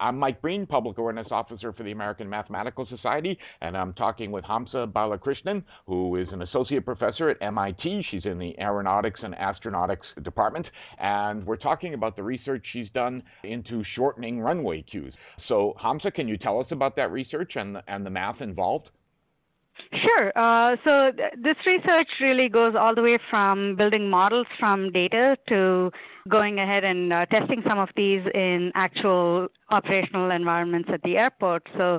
I'm Mike Breen, Public Awareness Officer for the American Mathematical Society, and I'm talking with Hamsa Balakrishnan, who is an associate professor at MIT. She's in the Aeronautics and Astronautics Department, and we're talking about the research she's done into shortening runway queues. So, Hamsa, can you tell us about that research and, and the math involved? Sure. Uh, so th- this research really goes all the way from building models from data to going ahead and uh, testing some of these in actual operational environments at the airport. So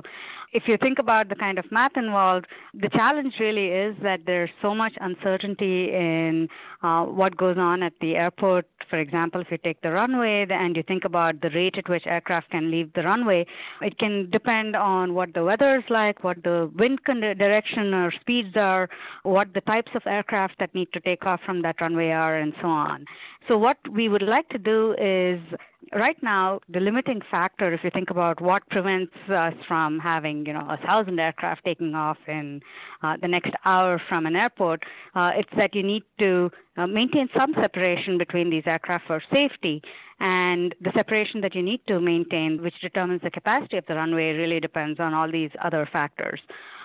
if you think about the kind of math involved, the challenge really is that there's so much uncertainty in uh, what goes on at the airport. For example, if you take the runway and you think about the rate at which aircraft can leave the runway, it can depend on what the weather is like, what the wind direction or speeds are, what the types of aircraft that need to take off from that runway are, and so on. So what we would like to do is right now the limiting factor if you think about what prevents us from having you know a thousand aircraft taking off in uh, the next hour from an airport uh, it's that you need to uh, maintain some separation between these aircraft for safety. And the separation that you need to maintain which determines the capacity of the runway really depends on all these other factors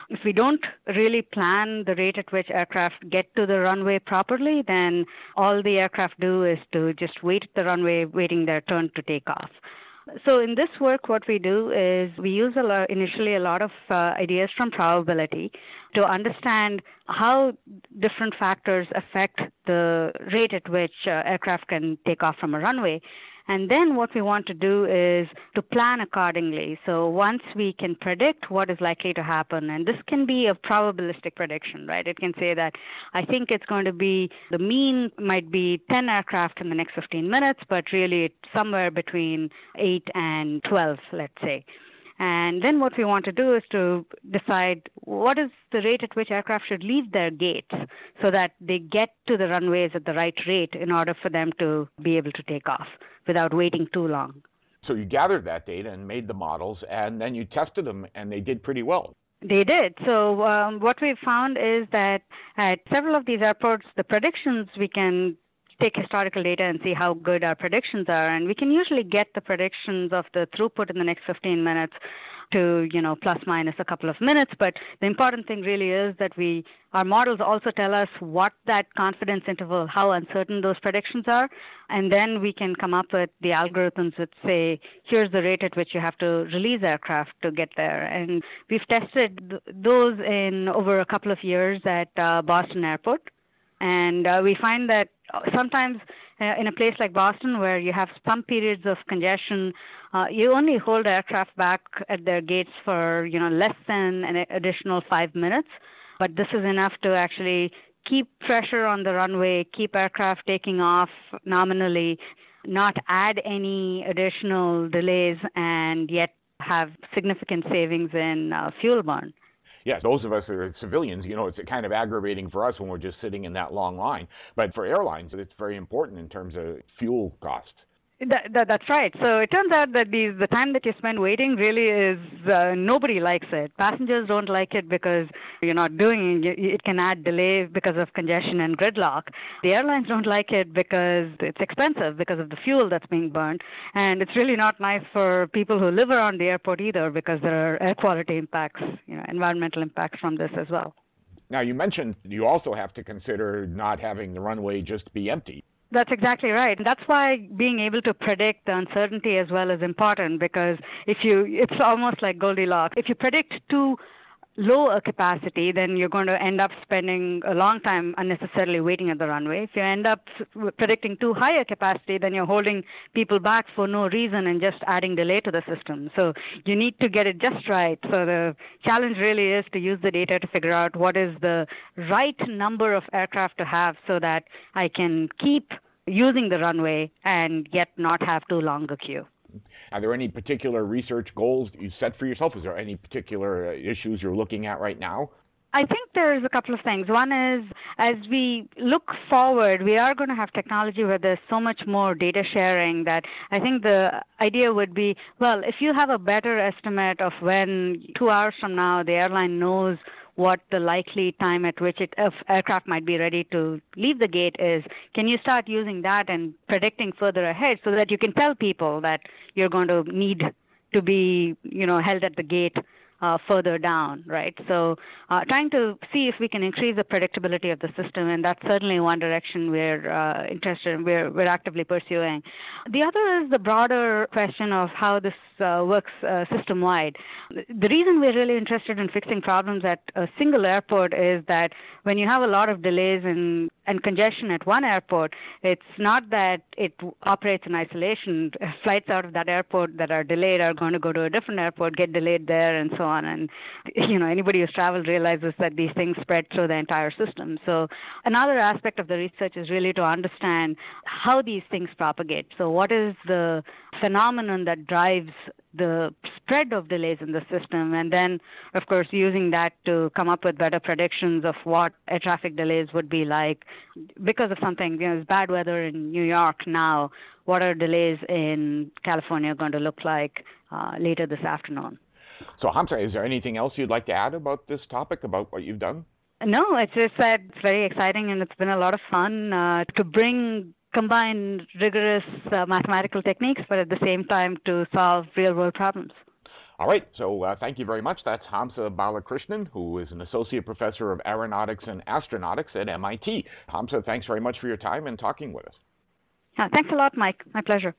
if we don't really plan the rate at which aircraft get to the runway properly, then all the aircraft do is to just wait at the runway, waiting their turn to take off. So in this work, what we do is we use a lot, initially a lot of uh, ideas from probability to understand how different factors affect the rate at which uh, aircraft can take off from a runway. And then what we want to do is to plan accordingly. So once we can predict what is likely to happen, and this can be a probabilistic prediction, right? It can say that I think it's going to be the mean might be 10 aircraft in the next 15 minutes, but really it's somewhere between 8 and 12, let's say. And then what we want to do is to decide what is the rate at which aircraft should leave their gates so that they get to the runways at the right rate in order for them to be able to take off without waiting too long. So you gathered that data and made the models, and then you tested them, and they did pretty well. They did. So um, what we found is that at several of these airports, the predictions we can take historical data and see how good our predictions are. And we can usually get the predictions of the throughput in the next 15 minutes to, you know, plus minus a couple of minutes. But the important thing really is that we, our models also tell us what that confidence interval, how uncertain those predictions are. And then we can come up with the algorithms that say, here's the rate at which you have to release aircraft to get there. And we've tested th- those in over a couple of years at uh, Boston Airport. And uh, we find that sometimes uh, in a place like Boston, where you have some periods of congestion, uh, you only hold aircraft back at their gates for you know less than an additional five minutes. But this is enough to actually keep pressure on the runway, keep aircraft taking off nominally, not add any additional delays, and yet have significant savings in uh, fuel burn yes, those of us who are civilians, you know, it's kind of aggravating for us when we're just sitting in that long line. But for airlines, it's very important in terms of fuel costs. That, that, that's right. So it turns out that these, the time that you spend waiting really is uh, nobody likes it. Passengers don't like it because you're not doing it. It can add delay because of congestion and gridlock. The airlines don't like it because it's expensive because of the fuel that's being burned, and it's really not nice for people who live around the airport either because there are air quality impacts, you know, environmental impacts from this as well. Now you mentioned you also have to consider not having the runway just be empty. That's exactly right. That's why being able to predict the uncertainty as well is important because if you, it's almost like Goldilocks. If you predict too low a capacity, then you're going to end up spending a long time unnecessarily waiting at the runway. If you end up predicting too high a capacity, then you're holding people back for no reason and just adding delay to the system. So you need to get it just right. So the challenge really is to use the data to figure out what is the right number of aircraft to have so that I can keep using the runway and yet not have too long a queue. Are there any particular research goals you set for yourself? Is there any particular uh, issues you're looking at right now? I think there's a couple of things. One is as we look forward, we are going to have technology where there's so much more data sharing that I think the idea would be well, if you have a better estimate of when two hours from now the airline knows what the likely time at which it, aircraft might be ready to leave the gate is, can you start using that and predicting further ahead so that you can tell people that you're going to need to be, you know, held at the gate uh, further down, right? So, uh, trying to see if we can increase the predictability of the system, and that's certainly one direction we're uh, interested in, we're, we're actively pursuing. The other is the broader question of how this uh, works uh, system wide. The reason we're really interested in fixing problems at a single airport is that when you have a lot of delays and, and congestion at one airport, it's not that it operates in isolation. Flights out of that airport that are delayed are going to go to a different airport, get delayed there, and so on. And you know, anybody who's traveled realizes that these things spread through the entire system. So another aspect of the research is really to understand how these things propagate. So what is the phenomenon that drives the spread of delays in the system, and then, of course, using that to come up with better predictions of what air traffic delays would be like because of something, you know, it's bad weather in New York now. What are delays in California going to look like uh, later this afternoon? So, Hamsa, is there anything else you'd like to add about this topic, about what you've done? No, it's just that it's very exciting and it's been a lot of fun uh, to bring combine rigorous uh, mathematical techniques, but at the same time to solve real world problems. All right, so uh, thank you very much. That's Hamsa Balakrishnan, who is an associate professor of aeronautics and astronautics at MIT. Hamsa, thanks very much for your time and talking with us. thanks a lot, Mike. My pleasure.